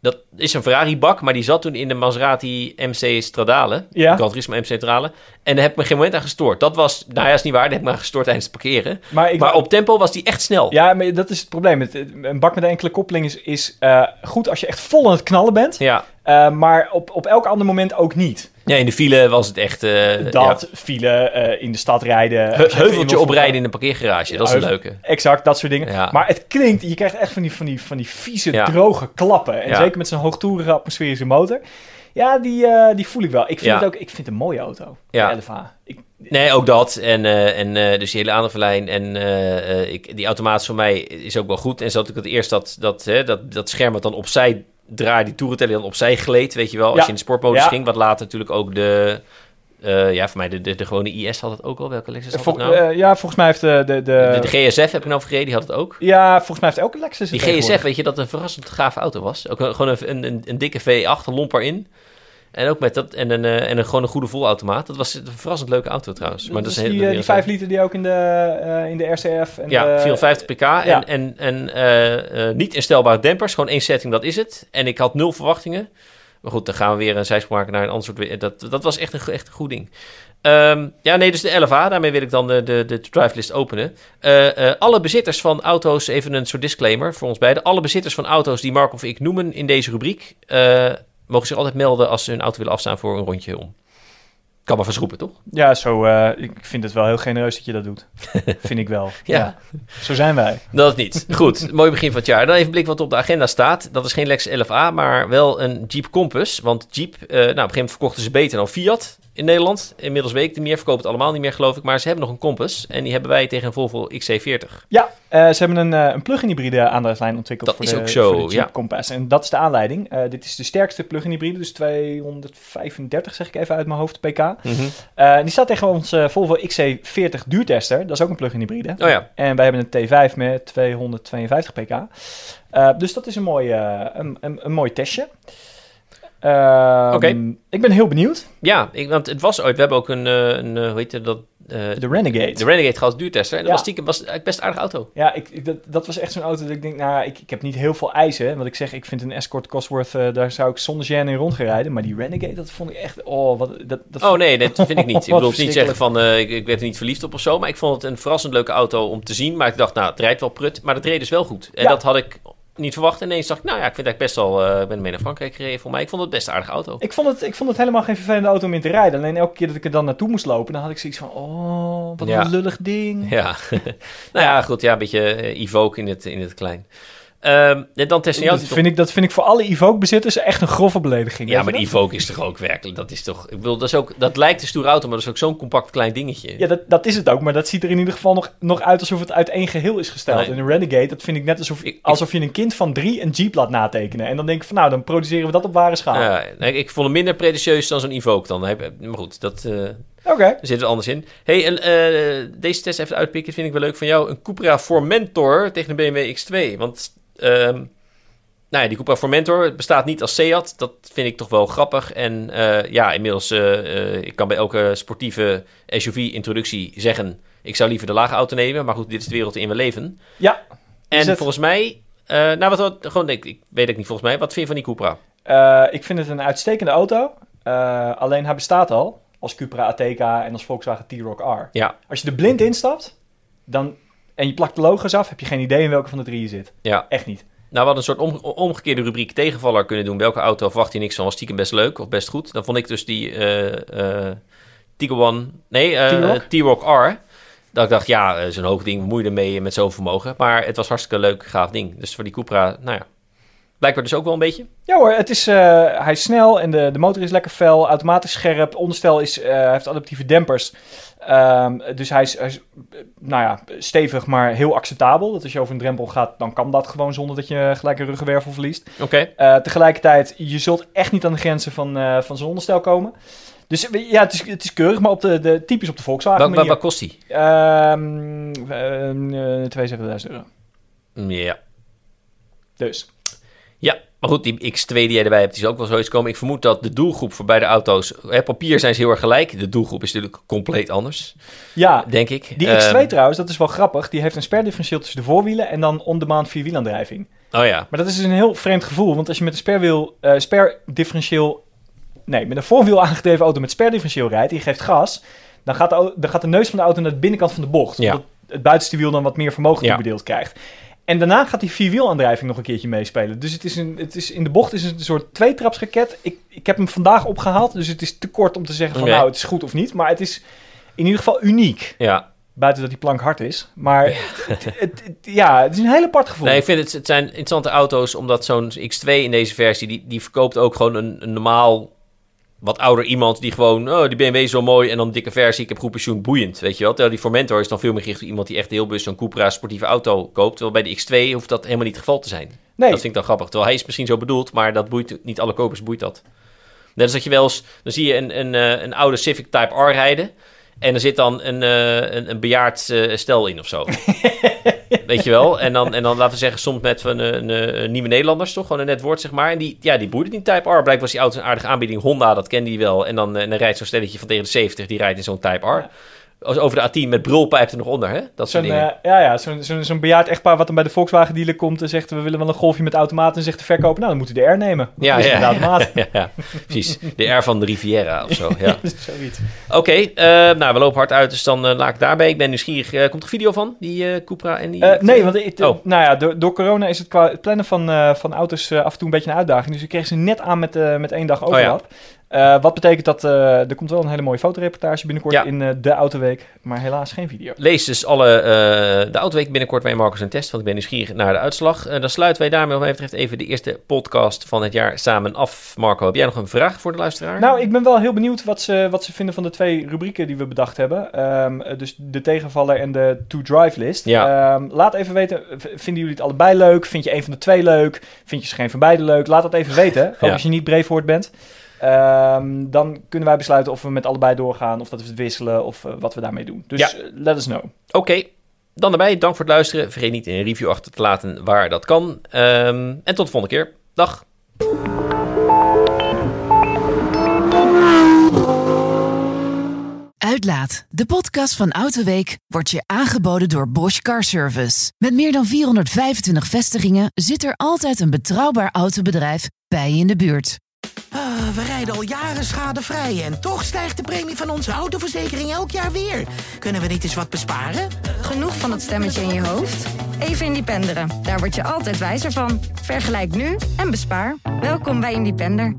dat is een Ferrari-bak, maar die zat toen in de Maserati MC Stradale. Ja. Gran Turismo MC Stradale. En daar heb ik me geen moment aan gestoord. Dat was, nou ja, is niet waar. Daar heb ik me aan gestoord tijdens het parkeren. Maar, ik, Maar op tempo was die echt snel. Ja, maar dat is het probleem. Een bak met een enkele koppeling is, is eh, goed als je echt vol aan het knallen bent. Ja. Eh, maar op, op elk ander moment ook niet. Ja, in de file was het echt... eh dat, file, eh, in de stad rijden. heuveltje oprijden in een parkeergarage. Dat is een leuke. Exact, dat soort dingen. Ja. Maar het klinkt, je krijgt echt van die, van die, van die vieze, droge klappen. En zeker met zo'n hoogtoerige atmosferische motor. Ja, die, die voel ik wel. Ik vind het ook ik vind het een mooie auto. Ja. De LFA. Ik, Nee, ook dat. En, en dus die hele aandachtverlijn. En ik, die automaat voor mij is ook wel goed. En zat ik het eerst dat, dat, hè, dat, dat scherm wat dan opzij draaide, die toerenteller dan opzij gleed, weet je wel. Als je in de sportmodus ging. Wat later natuurlijk ook de... eh, ja, voor mij de, de, de gewone IS had het ook al. Welke Lexus had vol- het nou? eh, ja, volgens mij heeft de... de, de, de, de GSF heb ik nou vergeten, die had het ook. ja, volgens mij heeft elke Lexus Die GSF, weet je, dat een verrassend gave auto was. Ook een- gewoon een, een, een, een dikke V8, een lomper in. En ook met dat, en een, eh, en een, gewoon een goede volautomaat. Dat was een verrassend leuke auto trouwens. Maar dat, is die, heel- eh, die 5 liter die ook in de, eh, in de RCF... En Ja, de- 450 pk ja. en, en, en niet instelbare dempers. Gewoon één setting, dat is het. En ik had nul verwachtingen. Maar goed, dan gaan we weer een zijsprong maken naar een ander soort... Dat, dat was echt een, echt een goed ding. Ehm, ja, nee, dus de 11A. Daarmee wil ik dan de, de, de drivelist openen. Alle bezitters van auto's, even een soort disclaimer voor ons beiden. Alle bezitters van auto's die Mark of ik noemen in deze rubriek... mogen zich altijd melden als ze hun auto willen afstaan voor een rondje om. Kan maar verschroepen, toch? Ja, zo, eh, ik vind het wel heel genereus dat je dat doet. vind ik wel. Ja. Zo zijn wij. Dat niet. Goed, mooi begin van het jaar. Dan even blik wat op de agenda staat. Dat is geen Lex 11A, maar wel een Jeep Compass. Want Jeep, eh, nou, op een gegeven moment verkochten ze beter dan Fiat in Nederland. Inmiddels weet ik het niet meer, verkopen het allemaal niet meer, geloof ik. Maar ze hebben nog een Compass en die hebben wij tegen een Volvo XC40. Ja, eh, ze hebben een, eh, een plug-in hybride aandrijfslijn ontwikkeld Dat voor, is de, ook zo, voor de Jeep ja. Compass. En dat is de aanleiding. Eh, dit is de sterkste plug-in hybride, dus 235 zeg ik even uit mijn hoofd pk. Eh, die staat tegen ons eh, Volvo XC40 duurtester. Dat is ook een plug-in hybride. Oh ja, En wij hebben een T5 met 252 pk. Dus dat is een mooi, een, een, een mooi testje. Ehm, Oké. Ik ben heel benieuwd. ja ik, want het was ooit, we hebben ook een, eh, een eh, hoe heet het, dat... eh, De Renegade. de Renegade gehad als duurtester. En dat Ja. was stiekem was best een aardige auto. Ja, ik, ik- dat, dat was echt zo'n auto dat ik denk, nou, ik, ik heb niet heel veel eisen. Want ik zeg, ik vind een Escort Cosworth, daar zou ik zonder gêne in rondgereden. Maar die Renegade, dat vond ik echt, oh, wat, dat, dat Oh nee, dat vind ik niet. Ik bedoel niet zeggen van ik, ik werd er niet verliefd op of zo. Maar ik vond het een verrassend leuke auto om te zien. Maar ik dacht, nou, het rijdt wel prut. Maar het reed dus wel goed. En Ja. dat had ik niet verwacht. En ineens dacht ik, nou ja, ik vind het eigenlijk best wel... ik ben ermee naar Frankrijk gereden voor mij. Ik vond het best een aardige auto. Ik vond, het, ik vond het helemaal geen vervelende auto om in te rijden. Alleen elke keer dat ik er dan naartoe moest lopen, dan had ik zoiets van, oh, wat Ja. een lullig ding. Ja, nou ja, goed. Ja, een beetje eh, Evoque in het, in het klein. Ehm, dan dat, vind ik, dat vind ik voor alle Evoque-bezitters echt een grove belediging. Ja, maar? Evoque is toch ook werkelijk... Dat is toch... Ik bedoel, dat, is ook, dat lijkt een stoere auto, maar dat is ook zo'n compact klein dingetje. Ja, dat, dat is het ook. Maar dat ziet er in ieder geval nog, nog uit alsof het uit één geheel is gesteld. Nee. En een Renegade, dat vind ik net alsof, Ik- alsof je een kind van drie een Jeep laat natekenen. En dan denk ik van, nou, dan produceren we dat op ware schaal. Ja, nee, ik vond hem minder pretentieus dan zo'n Evoque dan. Maar goed, dat... eh, Oké. Er zit er anders in. hey, en, eh, deze test even uitpikken, vind ik wel leuk van jou. Een Cupra Formentor tegen een BMW X2. Want, ehm, nou ja, die Cupra Formentor bestaat niet als Seat. Dat vind ik toch wel grappig. En eh, ja, inmiddels, eh, ik kan bij elke sportieve SUV-introductie zeggen... ik zou liever de lage auto nemen. Maar goed, dit is de wereld waarin we leven. Ja, En het- volgens mij... nou, wat, wat, gewoon, ik, ik weet het niet volgens mij. Wat vind je van die Cupra? Ik vind het een uitstekende auto. Alleen hij bestaat al als Cupra Ateca en als Volkswagen T-Roc R. Ja, Als je er blind instapt dan, en je plakt de logo's af, heb je geen idee in welke van de drie je zit. ja. Echt niet. Nou, we hadden een soort om- omgekeerde rubriek tegenvaller kunnen doen. Welke auto verwacht je niks van? Was stiekem best leuk of best goed? Dan vond ik dus die eh eh Tiguan... Nee, eh, T-Roc? R. Dat ik dacht, ja, zo'n hoog ding, bemoei je ermee met zo'n vermogen. Maar het was hartstikke leuk, gaaf ding. Dus voor die Cupra, nou ja. Blijkbaar dus ook wel een beetje. Ja hoor, het is, eh, hij is snel en de, de motor is lekker fel, automatisch scherp. Onderstel is, eh, heeft adaptieve dempers. Ehm, dus hij is, hij is, eh, nou ja, stevig, maar heel acceptabel. Dat als je over een drempel gaat, dan kan dat gewoon zonder dat je gelijk een ruggenwervel verliest. Oké. Tegelijkertijd, je zult echt niet aan de grenzen van, van zijn onderstel komen. Dus ja, het is, het is keurig, maar op de, de, typisch op de Volkswagen Wat, wat, kost die? Ehm, eh, eh, 72.000 euro. Ja. Dus. Ja, maar goed, die X2 die jij erbij hebt, die is ook wel zoiets komen. Ik vermoed dat de doelgroep voor beide auto's... Hè, papier zijn ze heel erg gelijk. De doelgroep is natuurlijk compleet anders, Ja, denk ik. die Ehm, X2 trouwens, dat is wel grappig. Die heeft een sperdifferentieel tussen de voorwielen en dan on-demand vierwielaandrijving. Oh ja, Maar dat is dus een heel vreemd gevoel, want als je met een sperwiel, eh sperdifferentieel, nee, met een voorwiel aangedreven auto met sperdifferentieel rijdt en je geeft gas, dan gaat, de, dan gaat de neus van de auto naar de binnenkant van de bocht. Ja. Omdat het buitenste wiel dan wat meer vermogen Ja. toebedeeld krijgt. En daarna gaat die vierwielaandrijving nog een keertje meespelen. Dus het is, een, het is in de bocht is het een soort tweetrapsraket. Ik, ik heb hem vandaag opgehaald, dus het is te kort om te zeggen van nou, het is goed of niet. Maar het is in ieder geval uniek. ja. Buiten dat die plank hard is. Maar het, het, het- ja, het is een heel apart gevoel. Nee, ik vind het, het zijn interessante auto's, omdat zo'n X2 in deze versie, die, die verkoopt ook gewoon een, een normaal, wat ouder iemand die gewoon, oh, die BMW is zo mooi en dan een dikke versie, ik heb goed pensioen, boeiend, weet je wel. Terwijl die Formentor is dan veel meer gericht op iemand die echt heel bewust zo'n Cupra sportieve auto koopt, terwijl bij de X2 hoeft dat helemaal niet het geval te zijn. nee, Dat vind ik dan grappig, terwijl hij is misschien zo bedoeld, maar dat boeit niet alle kopers, boeit dat. Net als dat je wel eens, dan zie je een, een, eh, een oude Civic Type R rijden. En er zit dan een, eh, een, een bejaard eh, stel in of zo. weet je wel. En dan, en dan laten we zeggen, soms met van, een, een nieuwe Nederlanders, toch? Gewoon een net woord, zeg maar. En die, ja, die boerde niet Type R. Blijkbaar was die auto een aardige aanbieding. Honda, dat kende hij wel. En dan, en dan rijdt zo'n stelletje van tegen de 70, die rijdt in zo'n Type R. over de A10 met brulpijp er nog onder, hè? Dat soort Zo'n dingen. eh, ja, ja, zo'n zo'n zo'n bejaard echtpaar wat dan bij de Volkswagen dealer komt en zegt we willen wel een golfje met automaat en zegt de verkoper nou dan moet u de R nemen. ja, ja, automaat. ja, ja, precies. De R van de Riviera of zo, ja. Zoiets. Oké, eh, nou, we lopen hard uit, dus dan eh, laat ik daarbij. Ik ben nieuwsgierig. Komt er video van, die Cupra en die... Nee, want ik, Oh. nou ja, door, door corona is het qua het plannen van, van auto's af en toe een beetje een uitdaging. Dus ik kreeg ze net aan met, met één dag Oh ja. Eh, wat betekent dat eh, er komt wel een hele mooie fotoreportage binnenkort Ja. in eh, de Autoweek, maar helaas geen video. Lees dus alle, de Autoweek binnenkort bij Marcus en Test, want ik ben nieuwsgierig naar de uitslag. Dan sluiten wij daarmee wat mij betreft even de eerste podcast van het jaar samen af. Marco, heb jij nog een vraag voor de luisteraar? Nou, ik ben wel heel benieuwd wat ze, wat ze vinden van de twee rubrieken die we bedacht hebben. Ehm, eh, dus de tegenvaller en de to-drive list. Ja. Emen, laat even weten, vinden jullie het allebei leuk? Vind je een van de twee leuk? Vind je ze geen van beide leuk? Laat dat even weten, ook Ja. als je niet Brevoort bent. Ehm, dan kunnen wij besluiten of we met allebei doorgaan, of dat we het wisselen, of eh, wat we daarmee doen. Dus Ja. eh, let us know. Oké, dan daarbij. Dank voor het luisteren. Vergeet niet een review achter te laten waar dat kan. Ehm, en tot de volgende keer. Dag. Uitlaat, de podcast van Autoweek, wordt je aangeboden door Bosch Car Service. Met meer dan 425 vestigingen zit er altijd een betrouwbaar autobedrijf bij je in de buurt. Ah, we rijden al jaren schadevrij en toch stijgt de premie van onze autoverzekering elk jaar weer. Kunnen we niet eens wat besparen? Genoeg van dat stemmetje in je hoofd? Even Independeren. Daar word je altijd wijzer van. Vergelijk nu en bespaar. Welkom bij Independer.